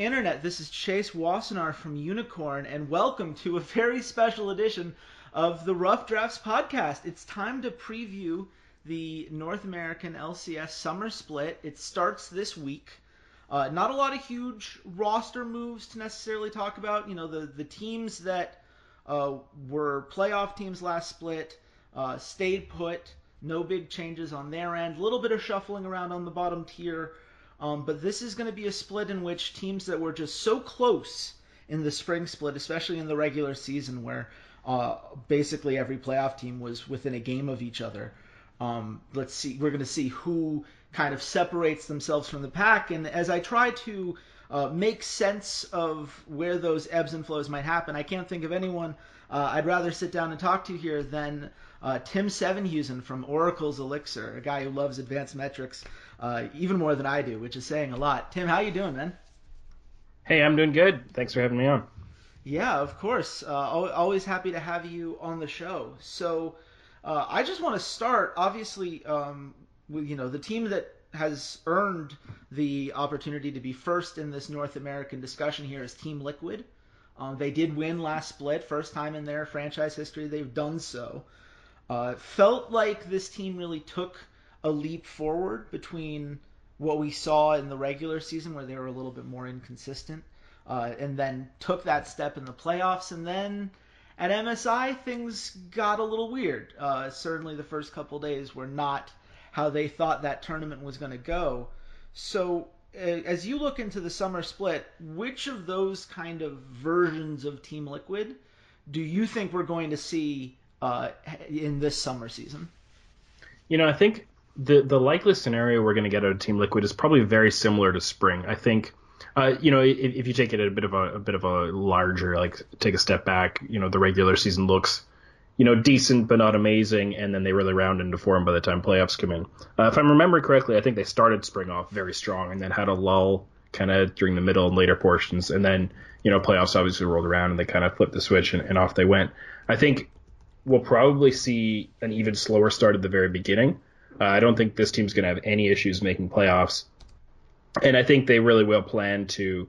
Internet. This is Chase Wassenar from Unikrn, and welcome to a very special edition of the Rough Drafts podcast. It's time to preview the North American LCS summer split. It starts this week. Uh, not a lot of huge roster moves to necessarily talk about. You know, the, the teams that uh, were playoff teams last split uh, stayed put. No big changes on their end. A little bit of shuffling around on the bottom tier. Um, but this is going to be a split in which teams that were just so close in the spring split, especially in the regular season, where uh, basically every playoff team was within a game of each other. Um, let's see, we're going to see who kind of separates themselves from the pack. And as I try to uh, make sense of where those ebbs and flows might happen, I can't think of anyone uh, I'd rather sit down and talk to here than uh, Tim Sevenhuysen from Oracle's Elixir, a guy who loves advanced metrics uh, even more than I do, which is saying a lot. Tim, how you doing, man? Hey, I'm doing good. Thanks for having me on. Yeah, of course. Uh, always happy to have you on the show. So, uh, I just want to start, obviously, um, with you know the team that has earned the opportunity to be first in this North American discussion here is Team Liquid. Um, they did win last split, first time in their franchise history they've done so. Uh, felt like this team really took a leap forward between what we saw in the regular season, where they were a little bit more inconsistent, uh, and then took that step in the playoffs. And then at MSI, things got a little weird. Uh, certainly, the first couple days were not how they thought that tournament was going to go. So, as you look into the summer split, which of those kind of versions of Team Liquid do you think we're going to see uh, in this summer season? You know, I think the the likely scenario we're going to get out of Team Liquid is probably very similar to Spring. I think, uh, you know, if, if, you take it a bit of a, a, bit of a larger, like take a step back, you know, the regular season looks, you know, decent but not amazing, and then they really round into form by the time playoffs come in. Uh, if I'm remembering correctly, I think they started Spring off very strong and then had a lull kind of during the middle and later portions, and then you know playoffs obviously rolled around and they kind of flipped the switch and, and off they went. I think we'll probably see an even slower start at the very beginning uh, I don't think this team's going to have any issues making playoffs, and I think they really will plan to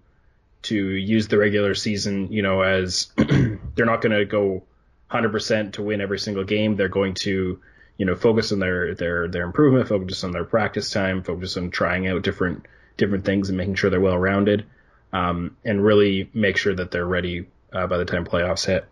to use the regular season, you know, as they're not going to go 100% to win every single game. They're going to, you know, focus on their their their improvement, focus on their practice time, focus on trying out different different things and making sure they're well rounded, um, and really make sure that they're ready uh, by the time playoffs hit.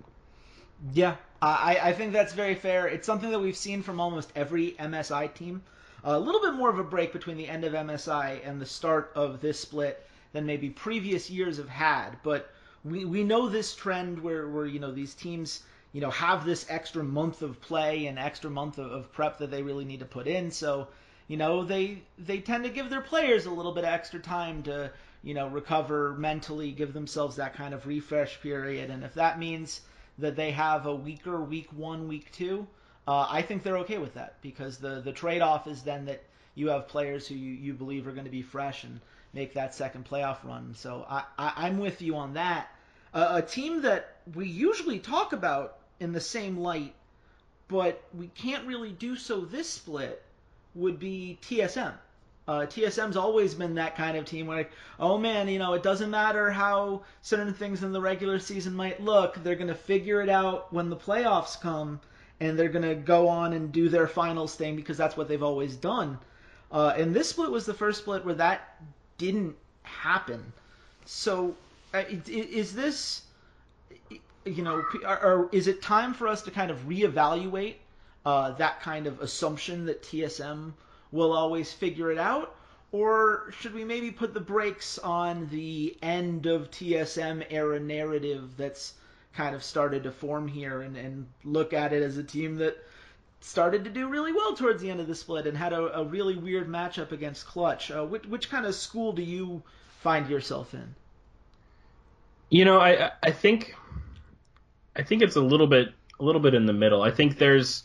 Yeah, I, I think that's very fair. It's something that we've seen from almost every MSI team. A little bit more of a break between the end of MSI and the start of this split than maybe previous years have had. But we, we know this trend where, where you know these teams you know have this extra month of play and extra month of, of prep that they really need to put in. So you know they they tend to give their players a little bit of extra time to you know recover mentally, give themselves that kind of refresh period. And if that means that they have a weaker week one, week two, uh, I think they're okay with that because the the trade off is then that you have players who you, you believe are going to be fresh and make that second playoff run. So I, I am with you on that. Uh, a team that we usually talk about in the same light, but we can't really do so this split would be TSM. Uh, TSM's always been that kind of team where, oh man, you know, it doesn't matter how certain things in the regular season might look, they're going to figure it out when the playoffs come, and they're going to go on and do their finals thing because that's what they've always done. Uh, and this split was the first split where that didn't happen. So, uh, is this, you know, or is it time for us to kind of reevaluate uh, that kind of assumption that TSM will always figure it out? Or should we maybe put the brakes on the end of TSM era narrative that's kind of started to form here and, and look at it as a team that started to do really well towards the end of the split and had a, a really weird matchup against Clutch? Uh, which, which kind of school do you find yourself in? You know, I I think I think it's a little bit a little bit in the middle. I think there's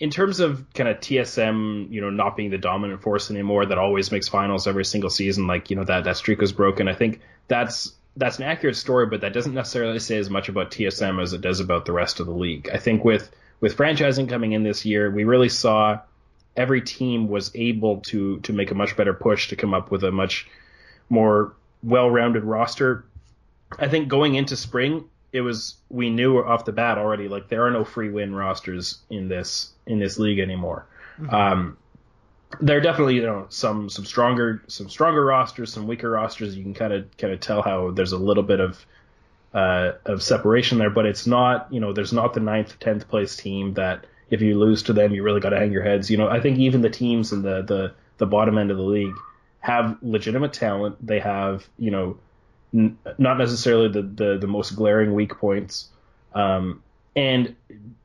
in terms of kind of TSM, you know, not being the dominant force anymore that always makes finals every single season, like you know that that streak was broken. I think that's that's an accurate story, but that doesn't necessarily say as much about TSM as it does about the rest of the league. I think with with franchising coming in this year, we really saw every team was able to to make a much better push to come up with a much more well-rounded roster. I think going into spring, it was we knew off the bat already like there are no free win rosters in this in this league anymore. Mm-hmm. Um, there are definitely you know some some stronger some stronger rosters, some weaker rosters. You can kind of kind of tell how there's a little bit of uh, of separation there, but it's not you know there's not the ninth tenth place team that if you lose to them you really got to hang your heads. You know I think even the teams in the the the bottom end of the league have legitimate talent. They have you know n- not necessarily the, the the most glaring weak points. Um, and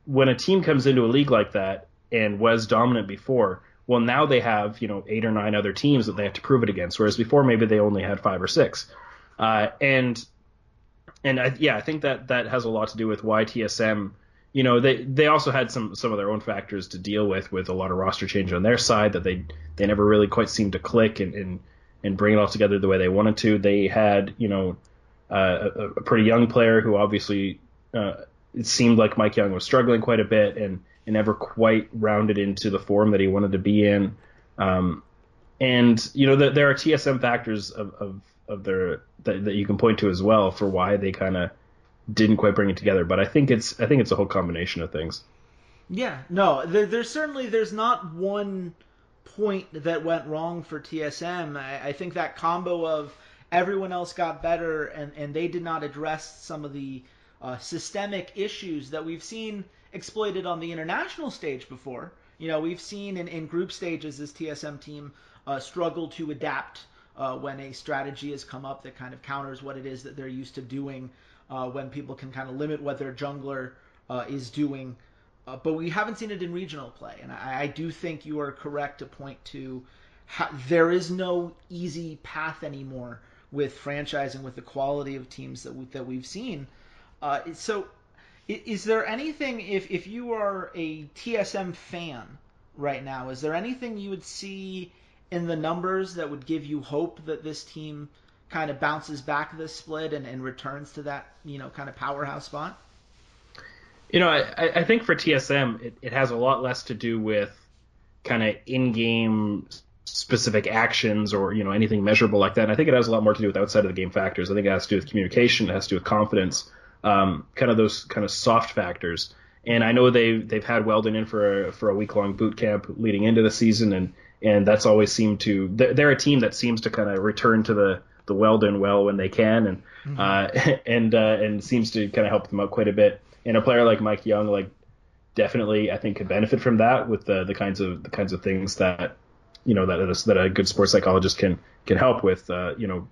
when a team comes into a league like that and was dominant before well, now they have you know eight or nine other teams that they have to prove it against, whereas before maybe they only had five or six. Uh, and and I, yeah, I think that that has a lot to do with why TSM. You know, they they also had some some of their own factors to deal with with a lot of roster change on their side that they they never really quite seemed to click and and, and bring it all together the way they wanted to. They had you know uh, a, a pretty young player who obviously uh, it seemed like Mike Yeung was struggling quite a bit and and never quite rounded into the form that he wanted to be in. Um, and you know, the, there are TSM factors of, of, of their that, that you can point to as well for why they kind of didn't quite bring it together. But I think it's I think it's a whole combination of things. Yeah, no, there, there's certainly there's not one point that went wrong for TSM. I, I think that combo of everyone else got better and, and they did not address some of the uh, systemic issues that we've seen exploited on the international stage before. You know, we've seen in, in group stages this TSM team uh, struggle to adapt uh, when a strategy has come up that kind of counters what it is that they're used to doing, uh, when people can kind of limit what their jungler uh, is doing. Uh, but we haven't seen it in regional play, and I, I do think you are correct to point to how, there is no easy path anymore with franchising with the quality of teams that we, that we've seen. Uh, so is there anything if if you are a TSM fan right now, is there anything you would see in the numbers that would give you hope that this team kind of bounces back this split and, and returns to that you know kind of powerhouse spot? You know, I, I think for TSM it, it has a lot less to do with kind of in-game specific actions or you know anything measurable like that. And I think it has a lot more to do with outside of the game factors. I think it has to do with communication. It has to do with confidence um, kind of those kind of soft factors. And I know they they've had Weldon in for a, for a week long boot camp leading into the season, and and that's always seemed to they're a team that seems to kind of return to the the Weldon well when they can, and mm-hmm. uh, and uh, and seems to kind of help them out quite a bit. And a player like Mike Yeung, like definitely, I think could benefit from that with the the kinds of the kinds of things that you know that a, that a good sports psychologist can can help with. Uh, you know,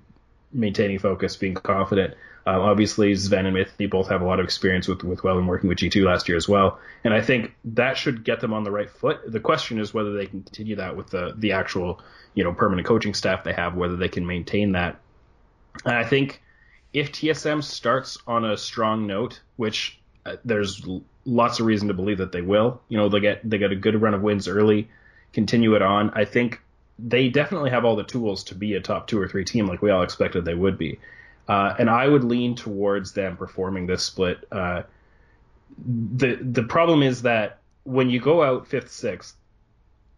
maintaining focus, being confident. Um, obviously, Sven and Mithy both have a lot of experience with with Weldon working with G2 last year as well, and I think that should get them on the right foot. The question is whether they can continue that with the the actual you know permanent coaching staff they have, whether they can maintain that. And I think if TSM starts on a strong note, which there's lots of reason to believe that they will, you know, they get they get a good run of wins early, continue it on. I think they definitely have all the tools to be a top two or three team like we all expected they would be. Uh, and I would lean towards them performing this split. Uh, the the problem is that when you go out fifth, sixth,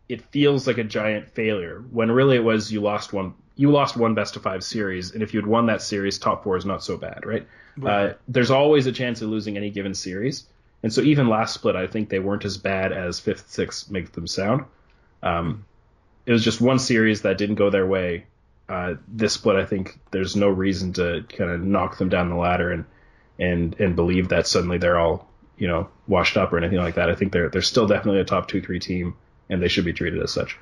it feels like a giant failure when really it was you lost one you lost one best of five series, and if you had won that series, top four is not so bad, right? right. Uh, there's always a chance of losing any given series, and so even last split, I think they weren't as bad as fifth, sixth make them sound. Um, it was just one series that didn't go their way, uh, this split, I think there's no reason to kind of knock them down the ladder and and and believe that suddenly they're all you know washed up or anything like that. I think they're they're still definitely a top two three team, and they should be treated as such.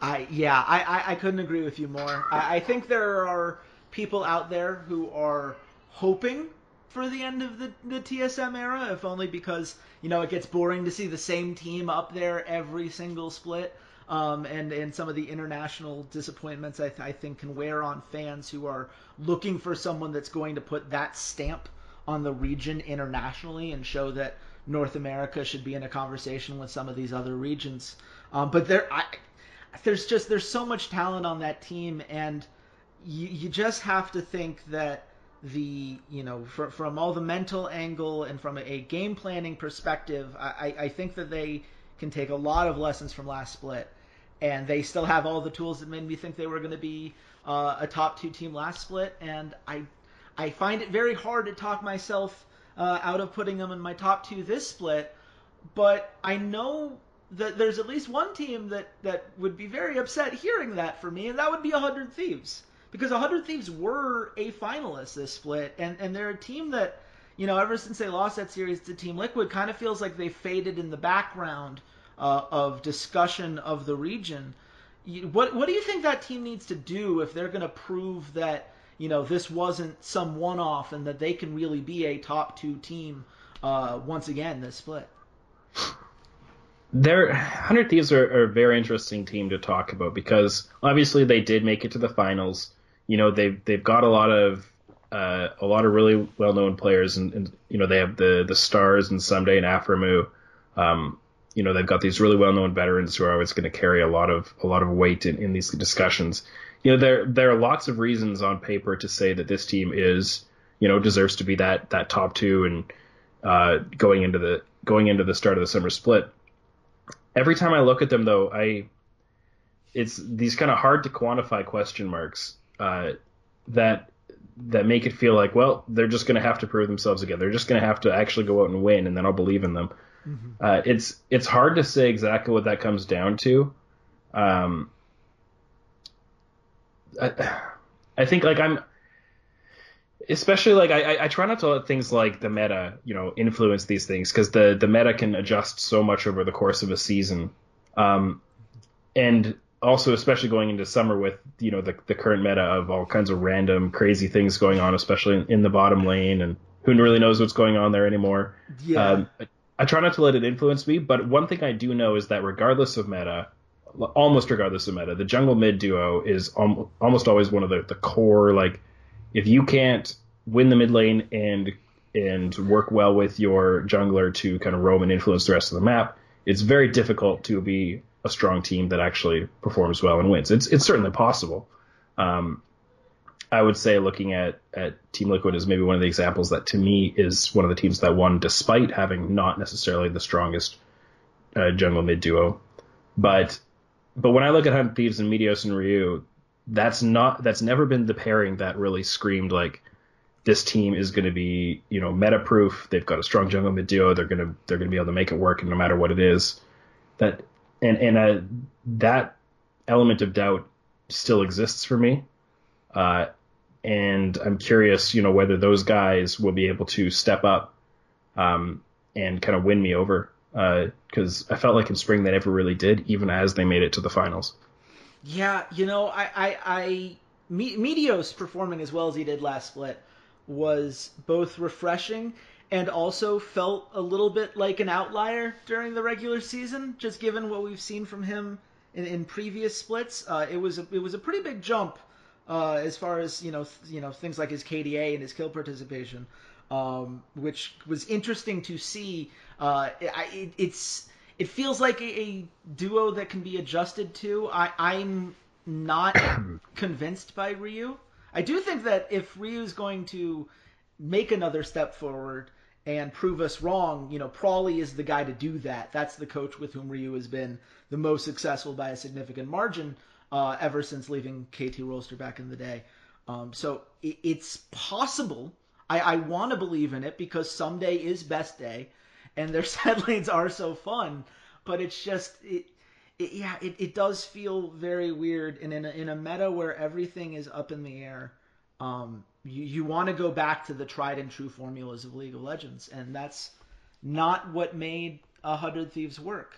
I yeah, I, I, I couldn't agree with you more. I, I think there are people out there who are hoping for the end of the, the TSM era, if only because you know it gets boring to see the same team up there every single split um, and and some of the international disappointments I, th- I think can wear on fans who are looking for someone that's going to put that stamp on the region internationally and show that North America should be in a conversation with some of these other regions. Um, but there, I, there's just there's so much talent on that team, and you, you just have to think that the you know for, from all the mental angle and from a, a game planning perspective, I, I think that they can take a lot of lessons from last split and they still have all the tools that made me think they were going to be uh, a top two team last split. And I, I find it very hard to talk myself uh, out of putting them in my top two this split. But I know that there's at least one team that, that would be very upset hearing that for me, and that would be 100 Thieves. Because 100 Thieves were a finalist this split, and, and they're a team that, you know, ever since they lost that series to Team Liquid, kind of feels like they faded in the background uh, of discussion of the region. What, what do you think that team needs to do if they're going to prove that, you know, this wasn't some one off and that they can really be a top two team uh, once again this split? They're Hundred Thieves are, are, a very interesting team to talk about because obviously they did make it to the finals. You know they've they've got a lot of uh, a lot of really well known players and, and, you know they have the the stars and Ssumday and Aphromoo. Um, you know they've got these really well known veterans who are always going to carry a lot of a lot of weight in, in these discussions. You know there there are lots of reasons on paper to say that this team is you know deserves to be that that top two and uh, going into the going into the start of the summer split every time I look at them though, I it's these kind of hard to quantify question marks uh, that that make it feel like well they're just going to have to prove themselves again. They're just going to have to actually go out and win, and then I'll believe in them. Mm-hmm. Uh, it's it's hard to say exactly what that comes down to. Um, I, I think like I'm especially like I, I try not to let things like the meta you know influence these things because the the meta can adjust so much over the course of a season um, and also especially going into summer with you know the, the current meta of all kinds of random crazy things going on especially in, in the bottom lane and who really knows what's going on there anymore yeah um, I, try not to let it influence me but one thing i do know is that regardless of meta almost regardless of meta the jungle mid duo is al- almost always one of the, the core like if you can't win the mid lane and and work well with your jungler to kind of roam and influence the rest of the map, it's very difficult to be a strong team that actually performs well and wins. It's it's certainly possible. Um, I would say looking at, at Team Liquid is maybe one of the examples that to me is one of the teams that won despite having not necessarily the strongest uh, jungle mid duo. But but when I look at Hunt Thieves and Meteos and Ryu, that's not that's never been the pairing that really screamed like this team is going to be you know meta proof. They've got a strong jungle mid duo. They're gonna they're gonna be able to make it work, and no matter what it is. That and and uh, that element of doubt still exists for me. Uh, and I'm curious, you know, whether those guys will be able to step up um, and kind of win me over. Because uh, I felt like in spring they never really did, even as they made it to the finals. Yeah, you know, I, I, I Meteos performing as well as he did last split was both refreshing and also felt a little bit like an outlier during the regular season, just given what we've seen from him in, in previous splits. Uh, it was a, it was a pretty big jump uh, as far as you know th- you know things like his KDA and his kill participation, um, which was interesting to see. Uh, it, it's it feels like a, a, duo that can be adjusted to. I, I'm not convinced by Ryu. I do think that if Ryu's going to make another step forward and prove us wrong, you know, Pr0lly is the guy to do that. That's the coach with whom Ryu has been the most successful by a significant margin uh, ever since leaving KT Rolster back in the day. Um, so it, it's possible. I, I want to believe in it because Ssumday is best day and their set lanes are so fun. But it's just it, it yeah, it, it does feel very weird. And in a, in a meta where everything is up in the air, um, you you want to go back to the tried and true formulas of League of Legends, and that's not what made a Hundred Thieves work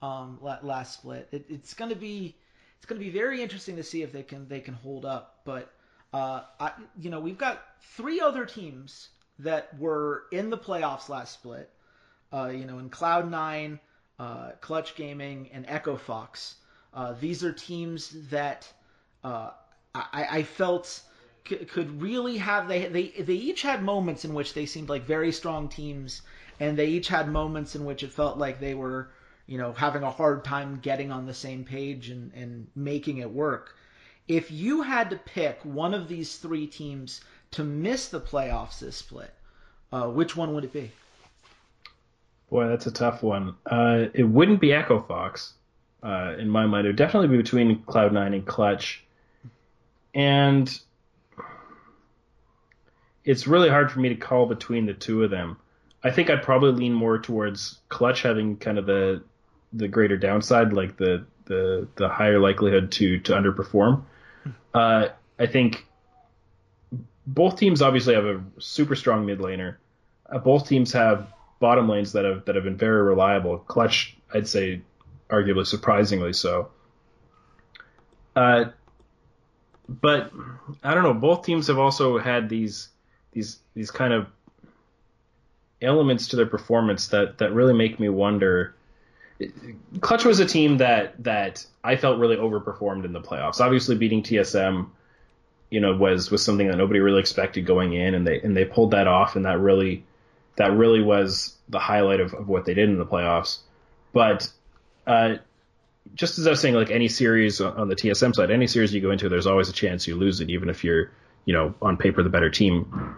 um, last split. It, it's going to be it's going to be very interesting to see if they can they can hold up. But uh, I, you know, we've got three other teams that were in the playoffs last split uh, you know, in Cloud9, uh, Clutch Gaming, and Echo Fox. Uh, these are teams that uh, I, I, felt c- could really have they, they they each had moments in which they seemed like very strong teams, and they each had moments in which it felt like they were you know having a hard time getting on the same page and, and making it work. If you had to pick one of these three teams to miss the playoffs this split, uh, which one would it be? Boy, that's a tough one. Uh, it wouldn't be Echo Fox. uh, in my mind. It would definitely be between Cloud9 and Clutch. And it's really hard for me to call between the two of them. I think I'd probably lean more towards Clutch having kind of the the greater downside, like the the the higher likelihood to to underperform. Uh, I think both teams obviously have a super strong mid laner. Uh, both teams have bottom lanes that have that have been very reliable. Clutch, I'd say, arguably surprisingly so. Uh, but I don't know. Both teams have also had these these these kind of elements to their performance that that really make me wonder. Clutch was a team that that I felt really overperformed in the playoffs. Obviously, beating TSM, you know, was was something that nobody really expected going in, and they and they pulled that off, and that really that really was the highlight of, of what they did in the playoffs. But uh, just as I was saying, like any series on the TSM side, any series you go into, there's always a chance you lose it, even if you're, you know, on paper the better team.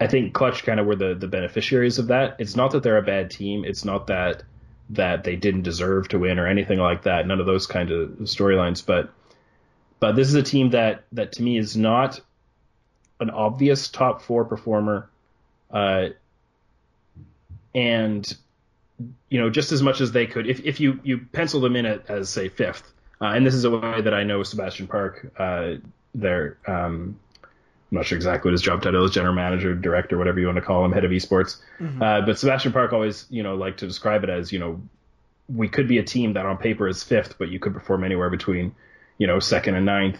I think Clutch kind of were the, the beneficiaries of that. It's not that they're a bad team. It's not that that they didn't deserve to win or anything like that. None of those kind of storylines. But but this is a team that that to me is not an obvious top four performer. Uh, and you know, just as much as they could, if, if you, you pencil them in as say fifth, uh, and this is a way that I know Sebastian Park, uh, their um, I'm not sure exactly what his job title is, general manager, director, whatever you want to call him, head of esports. Mm-hmm. Uh, but Sebastian Park always, you know, like to describe it as, you know, we could be a team that on paper is fifth, but you could perform anywhere between, you know, second and ninth.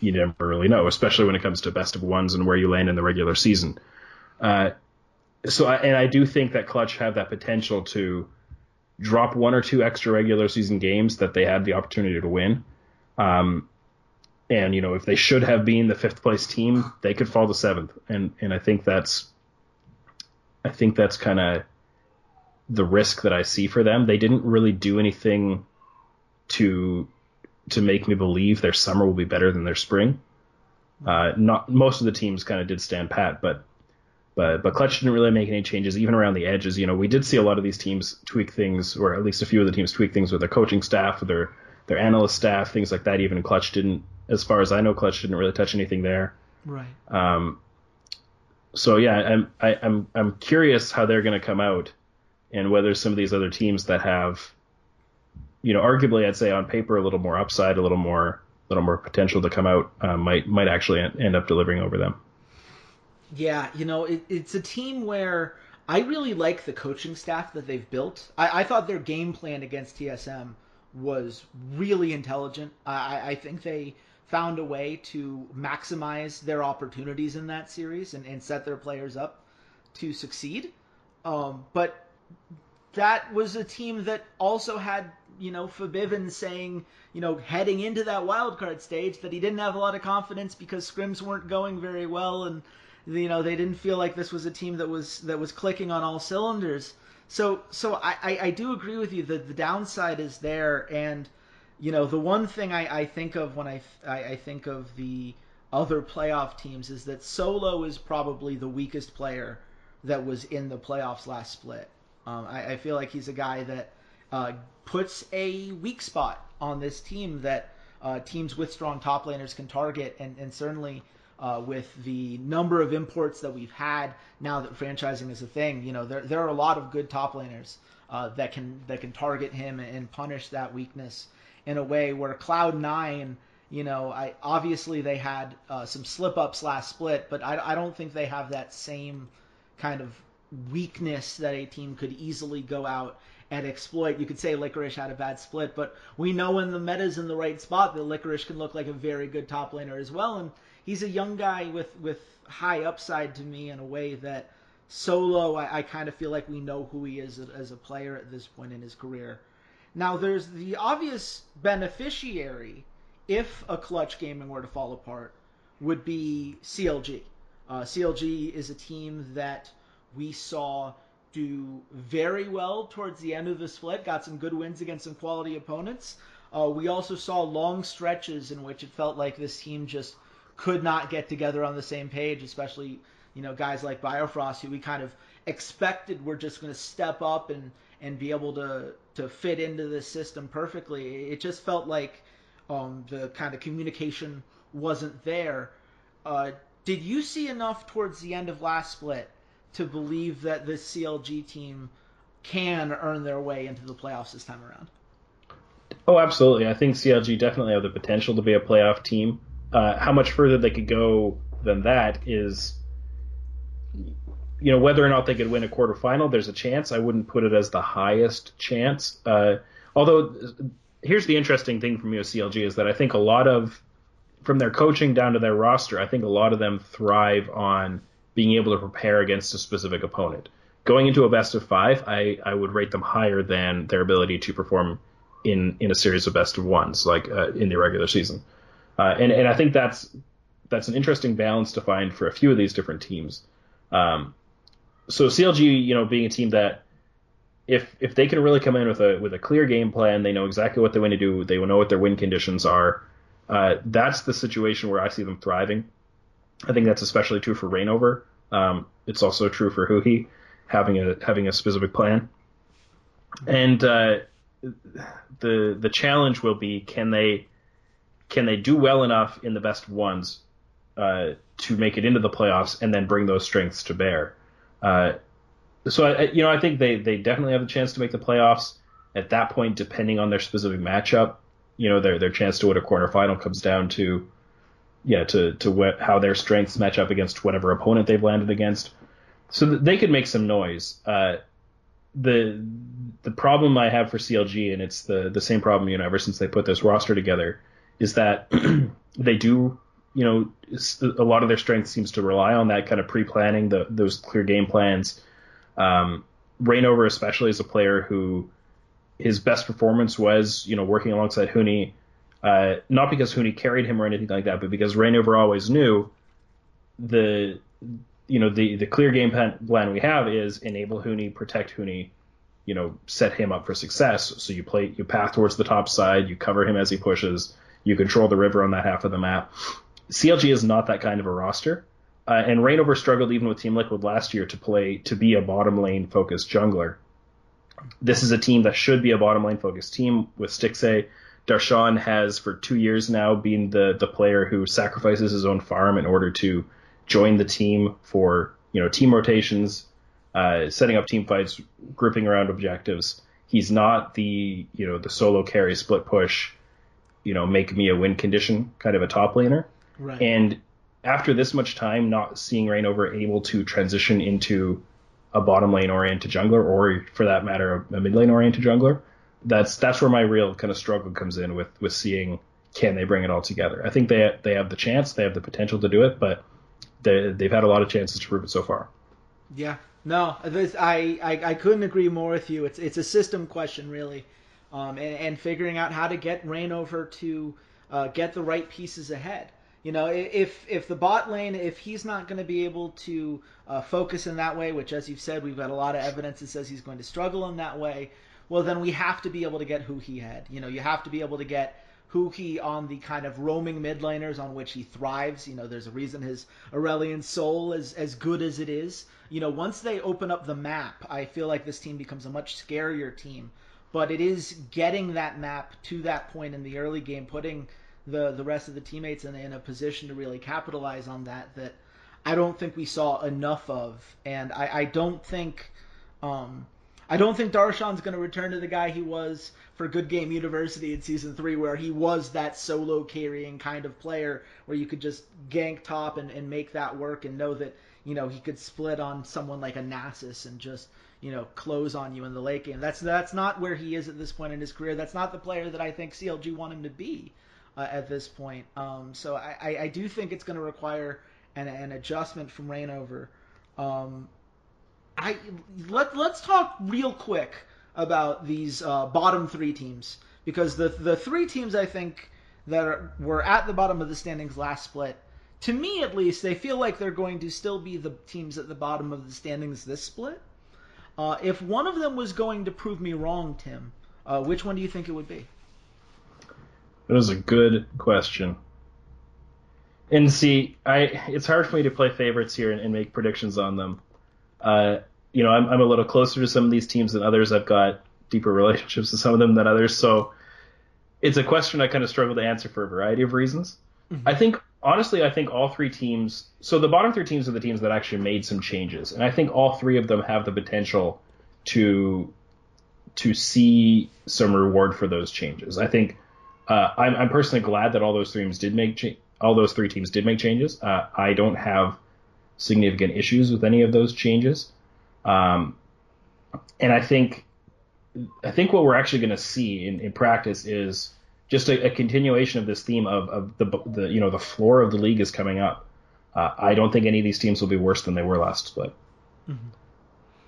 You never really know, especially when it comes to best of ones and where you land in the regular season. Uh, so, I, and I do think that Clutch have that potential to drop one or two extra regular season games that they had the opportunity to win. Um, and you know, if they should have been the fifth place team, they could fall to seventh. And and I think that's, I think that's kind of the risk that I see for them. They didn't really do anything to to make me believe their summer will be better than their spring. Uh, not most of the teams kind of did stand pat, but but but Clutch didn't really make any changes, even around the edges. You know, we did see a lot of these teams tweak things, or at least a few of the teams tweak things with their coaching staff, with their their analyst staff, things like that. Even Clutch didn't as far as I know, Clutch didn't really touch anything there. Right. Um, so yeah, I'm I, am i I'm curious how they're going to come out, and whether some of these other teams that have, you know, arguably I'd say on paper a little more upside, a little more a little more potential to come out, uh, might might actually end up delivering over them. Yeah, you know, it, it's a team where I really like the coaching staff that they've built. I, I thought their game plan against TSM was really intelligent. I, I think they found a way to maximize their opportunities in that series and, and set their players up to succeed. Um, but that was a team that also had, you know, Febiven saying, you know, heading into that wild card stage that he didn't have a lot of confidence because scrims weren't going very well and you know they didn't feel like this was a team that was that was clicking on all cylinders. So so I, I, I do agree with you that the downside is there and you know, the one thing I, I think of when I, I, I think of the other playoff teams is that Solo is probably the weakest player that was in the playoffs last split. Um, I, I, feel like he's a guy that uh, puts a weak spot on this team that uh, teams with strong top laners can target, and, and certainly uh, with the number of imports that we've had now that franchising is a thing, you know, there, there are a lot of good top laners uh, that can that can target him and punish that weakness in a way where Cloud Nine, you know, I obviously they had uh, some slip ups last split, but I, I don't think they have that same kind of weakness that a team could easily go out and exploit. You could say Licorice had a bad split, but we know when the meta's in the right spot that Licorice can look like a very good top laner as well. And he's a young guy with, with high upside to me in a way that Solo, I, I kind of feel like we know who he is as a player at this point in his career. Now, there's the obvious beneficiary if a clutch gaming were to fall apart would be CLG. Uh, CLG is a team that we saw do very well towards the end of the split, got some good wins against some quality opponents. Uh, we also saw long stretches in which it felt like this team just could not get together on the same page, especially you know guys like Biofrost who we kind of expected were just going to step up and and be able to to fit into this system perfectly. It just felt like um, the kind of communication wasn't there. Uh, did you see enough towards the end of last split to believe that this CLG team can earn their way into the playoffs this time around? Oh, absolutely. I think CLG definitely have the potential to be a playoff team. Uh, how much further they could go than that is, you know, whether or not they could win a quarterfinal. There's a chance. I wouldn't put it as the highest chance. Uh, although, here's the interesting thing from CLG is that I think a lot of, from their coaching down to their roster, I think a lot of them thrive on being able to prepare against a specific opponent. Going into a best of five, I, I would rate them higher than their ability to perform in in a series of best of ones, like uh, in the regular season. Uh, and and I think that's that's an interesting balance to find for a few of these different teams. Um, so CLG, you know, being a team that if if they can really come in with a with a clear game plan, they know exactly what they want to do, they know what their win conditions are. Uh, that's the situation where I see them thriving. I think that's especially true for Reignover. Um, it's also true for Huhi having a having a specific plan. And uh, the the challenge will be can they can they do well enough in the best ones uh, to make it into the playoffs and then bring those strengths to bear. Uh, so I, you know I think they they definitely have a chance to make the playoffs. At that point, depending on their specific matchup, you know their their chance to win a quarterfinal comes down to yeah to to what, how their strengths match up against whatever opponent they've landed against. So they could make some noise. Uh, the the problem I have for CLG, and it's the the same problem you know ever since they put this roster together, is that they do you know a lot of their strength seems to rely on that kind of pre-planning, the, those clear game plans. Um, Reignover especially is a player who his best performance was you know working alongside Huni, uh, not because Huni carried him or anything like that, but because Reignover always knew the you know the the clear game plan we have is enable Huni, protect Huni, you know, set him up for success. So you play you path towards the top side, you cover him as he pushes, you control the river on that half of the map. CLG is not that kind of a roster. Uh, and Reignover struggled even with Team Liquid last year to play to be a bottom lane focused jungler. This is a team that should be a bottom lane focused team with Stixxay. Darshan has for two years now been the the player who sacrifices his own farm in order to join the team for you know team rotations, uh, setting up team fights, grouping around objectives. He's not the you know the solo carry split push, you know make me a win condition kind of a top laner. Right. And after this much time, not seeing Reignover able to transition into a bottom lane oriented jungler, or for that matter, a mid lane oriented jungler, that's that's where my real kind of struggle comes in with with seeing can they bring it all together. I think they they have the chance, they have the potential to do it, but they, they've had a lot of chances to prove it so far. Yeah, no, this, I, I, I couldn't agree more with you. It's it's a system question really, um, and, and figuring out how to get Reignover to uh, get the right pieces ahead. You know, if if the bot lane, if he's not going to be able to uh, focus in that way, which as you've said, we've got a lot of evidence that says he's going to struggle in that way. Well, then we have to be able to get Huhi had. You know, you have to be able to get Huhi on the kind of roaming mid laners on which he thrives. You know, there's a reason his Aurelion Sol is as good as it is. You know, once they open up the map, I feel like this team becomes a much scarier team. But it is getting that map to that point in the early game, putting the the rest of the teammates in, in a position to really capitalize on that. That I don't think we saw enough of, and I, I don't think. Um, I don't think Darshan's going to return to the guy he was for Good Game University in season three, where he was that solo carrying kind of player, where you could just gank top and, and make that work, and know that you know he could split on someone like a Nasus and just you know close on you in the late game. That's that's not where he is at this point in his career. That's not the player that I think CLG want him to be uh, at this point. Um, so I, I, I, do think it's going to require an, an adjustment from Reignover. Um, I let let's talk real quick about these uh, bottom three teams because the the three teams I think that are, were at the bottom of the standings last split, to me at least, they feel like they're going to still be the teams at the bottom of the standings this split. Uh, if one of them was going to prove me wrong, Tim, uh, which one do you think it would be? That is a good question. And see, I it's hard for me to play favorites here and, and make predictions on them. Uh, you know, I'm, I'm a little closer to some of these teams than others. I've got deeper relationships with some of them than others, so it's a question I kind of struggle to answer for a variety of reasons. Mm-hmm. I think honestly, I think all three teams. So the bottom three teams are the teams that actually made some changes, and I think all three of them have the potential to to see some reward for those changes. I think uh, I'm, I'm, personally glad that all those teams did make cha- all those three teams did make changes. Uh, I don't have significant issues with any of those changes, um, and I think I think what we're actually going to see in, in practice is just a, a, continuation of this theme of, of the, the you know the floor of the league is coming up. Uh, I don't think any of these teams will be worse than they were last split. Mm-hmm.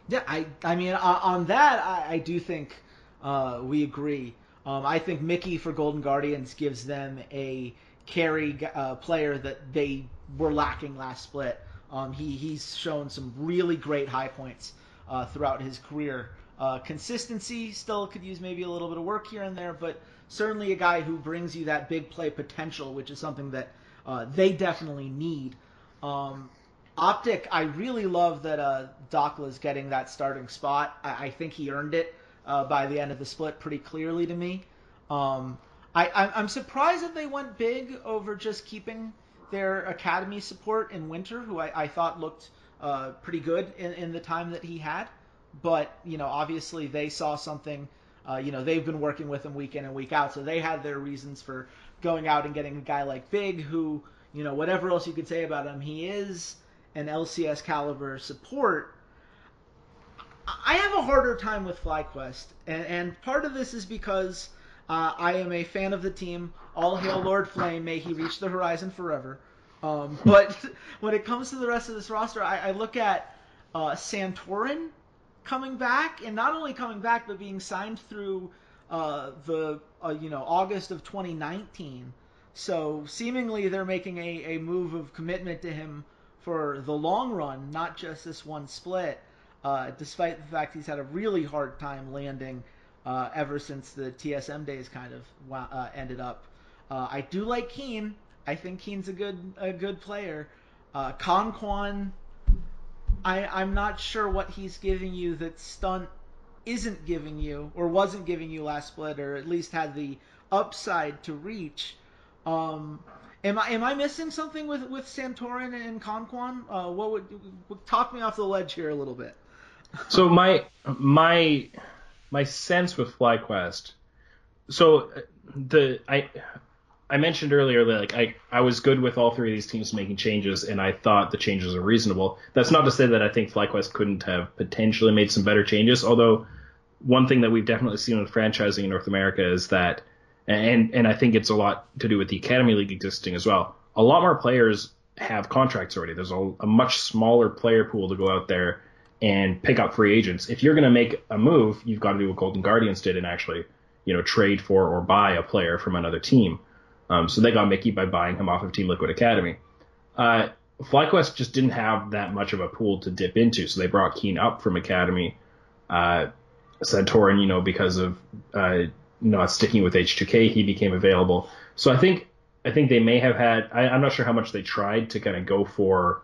Yeah, I I mean on that I, I do think uh, we agree. Um, I think Mickey for Golden Guardians gives them a carry uh, player that they were lacking last split. Um, he he's shown some really great high points uh, throughout his career. Uh, consistency still could use maybe a little bit of work here and there, but certainly a guy who brings you that big play potential, which is something that uh, they definitely need. Um, Optic, I really love that uh, is getting that starting spot. I, I think he earned it uh, by the end of the split pretty clearly to me. Um, I, am surprised that they went big over just keeping their academy support in winter, who I, I thought looked uh, pretty good in, in the time that he had. But you know, obviously they saw something uh, you know, they've been working with him week in and week out, so they had their reasons for going out and getting a guy like Big, who, you know, whatever else you could say about him, he is an LCS caliber support. I have a harder time with FlyQuest, and, and part of this is because uh, I am a fan of the team. All hail Lord Flame, may he reach the horizon forever. Um, but when it comes to the rest of this roster, I, I look at uh, Santorin coming back, and not only coming back, but being signed through uh, the uh, you know August of 2019. So seemingly they're making a, a move of commitment to him for the long run, not just this one split. Uh, despite the fact he's had a really hard time landing uh, ever since the TSM days kind of uh, ended up. Uh, I do like Keane. I think Keane's a good a good player. Uh, Conquan I, I'm not sure what he's giving you that Stunt isn't giving you or wasn't giving you last split, or at least had the upside to reach. Um, am I am I missing something with with Santorin and Conquan? Uh, what would talk me off the ledge here a little bit? So my my my sense with FlyQuest, so uh, the I I mentioned earlier that like I, I was good with all three of these teams making changes, and I thought the changes are reasonable. That's not to say that I think FlyQuest couldn't have potentially made some better changes. Although one thing that we've definitely seen with franchising in North America is that, and and I think it's a lot to do with the Academy League existing as well. A lot more players have contracts already. There's a, a much smaller player pool to go out there and pick up free agents. If you're going to make a move, you've got to do what Golden Guardians did and actually, you know, trade for or buy a player from another team. Um, so they got Mickey by buying him off of Team Liquid Academy. Uh, FlyQuest just didn't have that much of a pool to dip into, so they brought Keane up from Academy. Uh, Santorin, you know, because of uh, not sticking with H2K, he became available. So I think I think they may have had. I, I'm not sure how much they tried to kind of go for,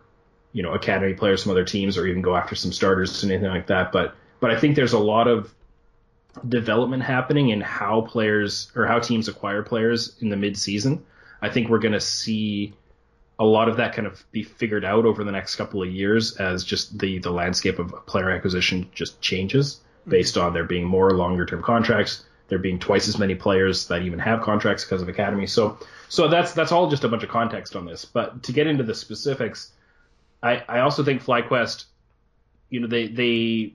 you know, academy players from other teams, or even go after some starters and anything like that. But but I think there's a lot of development happening in how players or how teams acquire players in the mid-season. I think we're going to see a lot of that kind of be figured out over the next couple of years as just the the landscape of player acquisition just changes mm-hmm. based on there being more longer term contracts, there being twice as many players that even have contracts because of academy. So so that's that's all just a bunch of context on this. But to get into the specifics, I I also think FlyQuest, you know, they they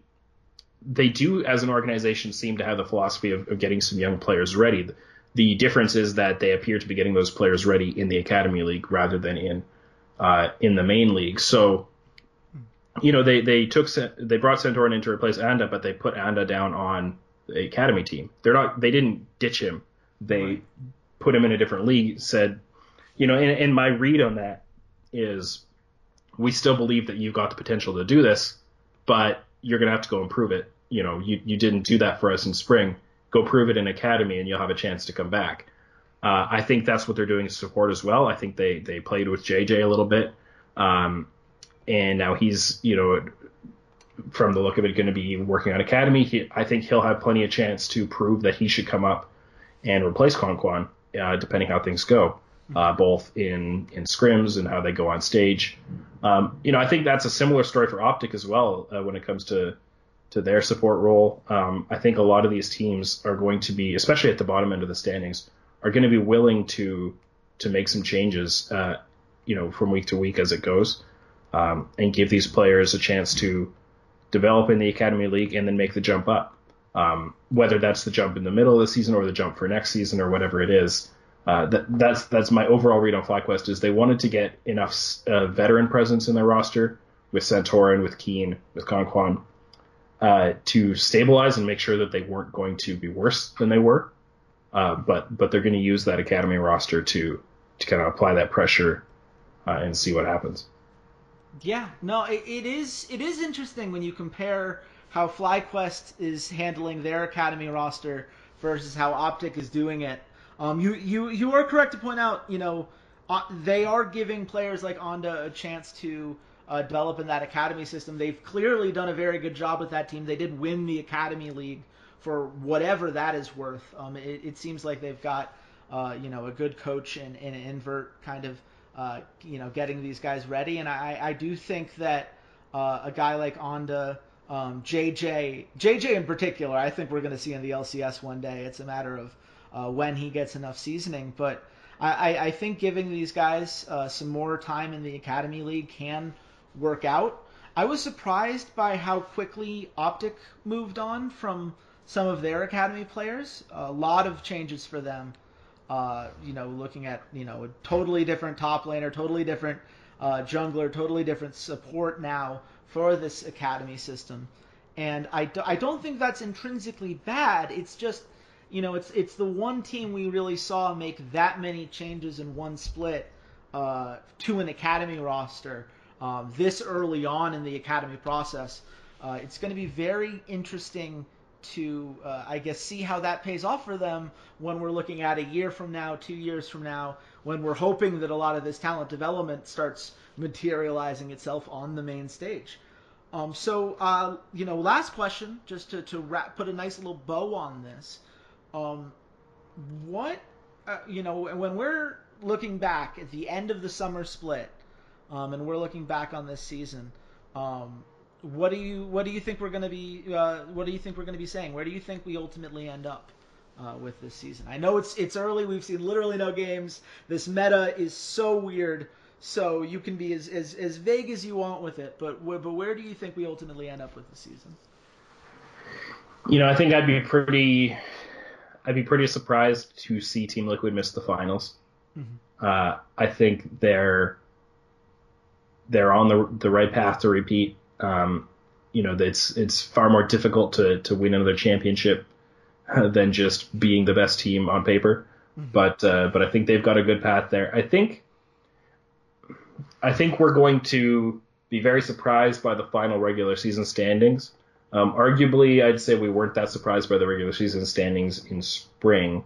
they do, as an organization, seem to have the philosophy of, of, getting some young players ready. The difference is that they appear to be getting those players ready in the academy league rather than in uh, in the main league. So, you know, they they took they brought Santorin in to replace Anda, but they put Anda down on the academy team. They're not they didn't ditch him. They right. put him in a different league. Said, you know, and, and my read on that is we still believe that you've got the potential to do this, but you're going to have to go and prove it you know, you, you didn't do that for us in spring. Go prove it in academy and you'll have a chance to come back. Uh, I think that's what they're doing to support as well. I think they they played with JayJ a little bit, um, and now he's you know from the look of it going to be working on academy. He, I think he'll have plenty of chance to prove that he should come up and replace Conquan, uh, depending how things go, uh, both in in scrims and how they go on stage. Um, you know, I think that's a similar story for Optic as well uh, when it comes to to their support role. Um, I think a lot of these teams are going to be, especially at the bottom end of the standings, are going to be willing to to make some changes, uh, you know, from week to week as it goes, um, and give these players a chance to develop in the Academy League and then make the jump up. Um, whether that's the jump in the middle of the season or the jump for next season or whatever it is, uh, that, that's that's my overall read on FlyQuest is they wanted to get enough uh, veteran presence in their roster with Santorin, with Keane, with Conquan, uh, to stabilize and make sure that they weren't going to be worse than they were. Uh, but but they're going to use that academy roster to to kind of apply that pressure uh, and see what happens. Yeah, no, it, it is it is interesting when you compare how FlyQuest is handling their academy roster versus how Optic is doing it. Um, you you you are correct to point out, you know, uh, they are giving players like Onda a chance to uh, develop in that academy system. They've clearly done a very good job with that team. They did win the academy league for whatever that is worth. Um, it, it, seems like they've got uh, you know a good coach and, and invert kind of uh, you know getting these guys ready, and I, I do think that uh, a guy like Onda, um, JayJ, JayJ in particular, I think we're going to see in the LCS one day. It's a matter of uh, when he gets enough seasoning, but I, I think giving these guys uh, some more time in the academy league can work out. I was surprised by how quickly Optic moved on from some of their academy players. A lot of changes for them. Uh, you know, looking at you know a totally different top laner, totally different uh, jungler, totally different support now for this academy system. And I, do, I don't think that's intrinsically bad. It's just you know it's it's the one team we really saw make that many changes in one split uh, to an academy roster um, this early on in the academy process. Uh, it's going to be very interesting to, uh, I guess, see how that pays off for them when we're looking at a year from now, two years from now, when we're hoping that a lot of this talent development starts materializing itself on the main stage. Um, so, uh, you know, last question, just to, to wrap, put a nice little bow on this. Um, what, uh, you know, when we're looking back at the end of the summer split, um, and we're looking back on this season, um, what do you what do you think we're going to be uh, what do you think we're going to be saying? Where do you think we ultimately end up uh, with this season? I know it's it's early. We've seen literally no games. This meta is so weird. So you can be as, as, as vague as you want with it, but but where do you think we ultimately end up with the season? You know, I think I'd be pretty I'd be pretty surprised to see Team Liquid miss the finals. Mm-hmm. Uh, I think they're they're on the the right path to repeat. Um, you know, it's it's far more difficult to to win another championship uh, than just being the best team on paper. Mm-hmm. But uh, but I think they've got a good path there. I think I think we're going to be very surprised by the final regular season standings. Um, arguably, I'd say we weren't that surprised by the regular season standings in spring.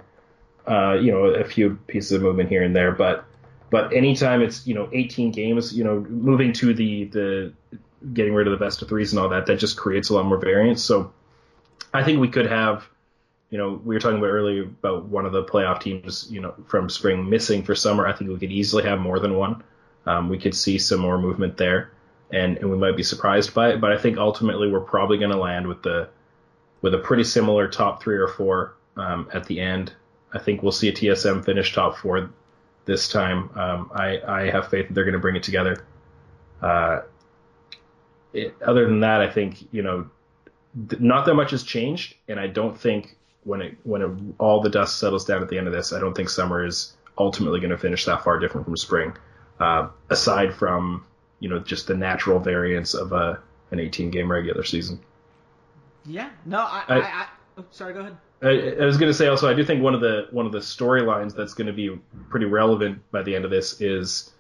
Uh, you know, a few pieces of movement here and there, but but anytime it's you know 18 games, you know, moving to the the getting rid of the best of threes and all that, that just creates a lot more variance. So I think we could have, you know, we were talking about earlier about one of the playoff teams, you know, from spring missing for summer. I think we could easily have more than one. Um, we could see some more movement there, and, and we might be surprised by it. But I think ultimately we're probably going to land with the with a pretty similar top three or four um, at the end. I think we'll see a TSM finish top four this time. Um, I, I have faith that they're going to bring it together. Uh, it, other than that, I think you know, th- not that much has changed, and I don't think when it when it, all the dust settles down at the end of this, I don't think summer is ultimately going to finish that far different from spring. Uh, aside from you know just the natural variance of a an 18 game regular season. Yeah. No. I. I, I oh, sorry. Go ahead. I, I was going to say also, I do think one of the one of the storylines that's going to be pretty relevant by the end of this is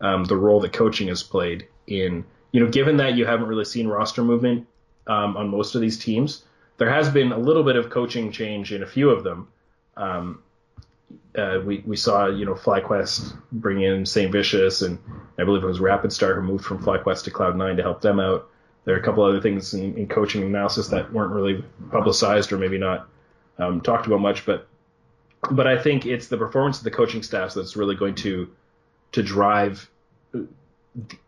um, the role that coaching has played in you know, given that you haven't really seen roster movement um, on most of these teams, there has been a little bit of coaching change in a few of them. Um, uh, we we saw you know FlyQuest bring in SaintVicious, and I believe it was Rapid Star who moved from FlyQuest to Cloud9 to help them out. There are a couple other things in, in coaching analysis that weren't really publicized or maybe not um, talked about much, but but I think it's the performance of the coaching staffs that's really going to to drive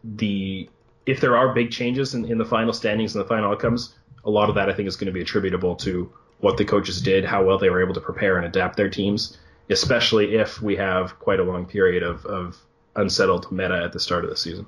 the if there are big changes in, in the final standings and the final outcomes. A lot of that I think is going to be attributable to what the coaches did, how well they were able to prepare and adapt their teams, especially if we have quite a long period of, of unsettled meta at the start of the season.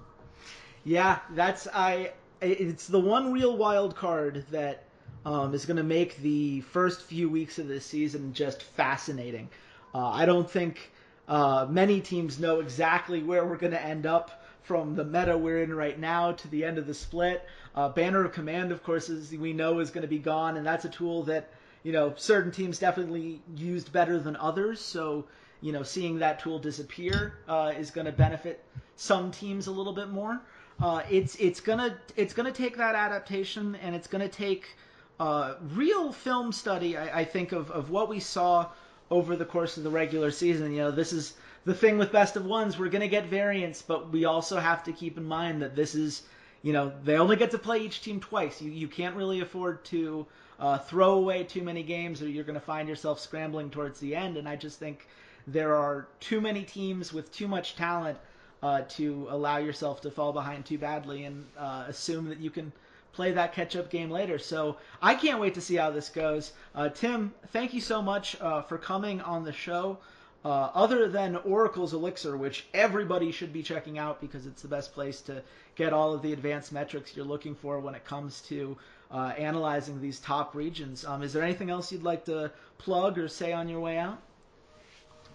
Yeah, that's I. It's the one real wild card that um, is going to make the first few weeks of this season just fascinating. Uh, I don't think uh, many teams know exactly where we're going to end up from the meta we're in right now to the end of the split. Uh, Banner of Command, of course, as we know, is going to be gone, and that's a tool that you know certain teams definitely used better than others. So you know, seeing that tool disappear uh, is going to benefit some teams a little bit more. Uh, it's it's gonna it's gonna take that adaptation, and it's gonna take uh, real film study, I, I, think, of, of what we saw over the course of the regular season. You know, this is the thing with best of ones. We're to get variance, but we also have to keep in mind that this is, you know, they only get to play each team twice. You, you can't really afford to uh, throw away too many games or you're going to find yourself scrambling towards the end. And I just think there are too many teams with too much talent uh, to allow yourself to fall behind too badly and uh, assume that you can – play that catch up game later. So I can't wait to see how this goes. Uh, Tim, thank you so much uh, for coming on the show. Uh, other than Oracle's Elixir, which everybody should be checking out because it's the best place to get all of the advanced metrics you're looking for when it comes to uh, analyzing these top regions. Um, is there anything else you'd like to plug or say on your way out?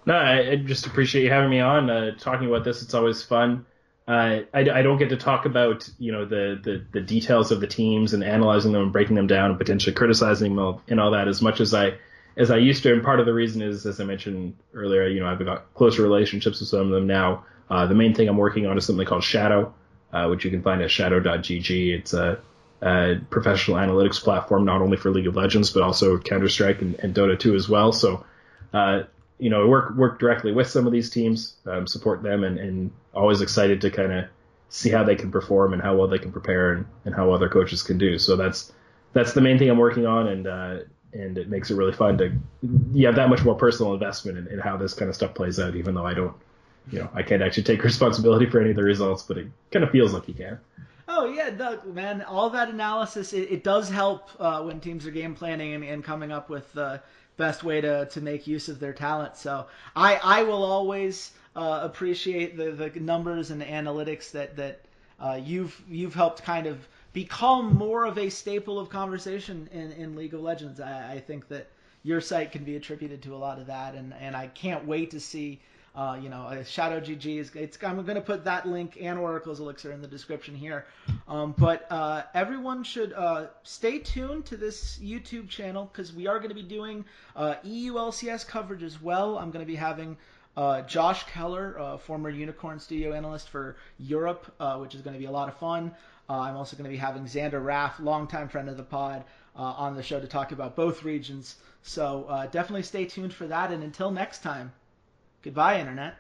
No, I, I just appreciate you having me on. Uh, talking about this, it's always fun uh, I, I, don't get to talk about you know the, the, the details of the teams and analyzing them and breaking them down and potentially criticizing them and all that as much as I as I used to. And part of the reason is, as I mentioned earlier, you know I've got closer relationships with some of them now. Uh, the main thing I'm working on is something called Shadow, uh, which you can find at shadow.gg. It's a, a, professional analytics platform not only for League of Legends but also Counter Strike and, and, Dota 2 as well. So uh, you know, work work directly with some of these teams, um, support them, and, and always excited to kind of see how they can perform and how well they can prepare and, and how other coaches can do. So that's that's the main thing I'm working on, and uh, and it makes it really fun to you have that much more personal investment in, in how this kind of stuff plays out, even though I don't, you know, I can't actually take responsibility for any of the results, but it kind of feels like you can. Oh yeah, Doug, man, all that analysis it, it does help uh, when teams are game planning and, and coming up with uh, best way to, to make use of their talent. So I, I will always uh, appreciate the, the numbers and the analytics that that uh, you've you've helped kind of become more of a staple of conversation in, in League of Legends. I, I think that your site can be attributed to a lot of that, and, and I can't wait to see uh, you know, Shadow GG is. It's, I'm going to put that link and Oracle's Elixir in the description here. Um, but uh, everyone should uh, stay tuned to this YouTube channel because we are going to be doing uh, EU LCS coverage as well. I'm going to be having. Uh, Josh Keller, uh, former Unikrn Studio analyst for Europe, which is going to be a lot of fun. Uh, I'm also going to be having Xander Raff, longtime friend of the pod, uh, on the show to talk about both regions. So definitely stay tuned for that. And until next time. Goodbye, Internet.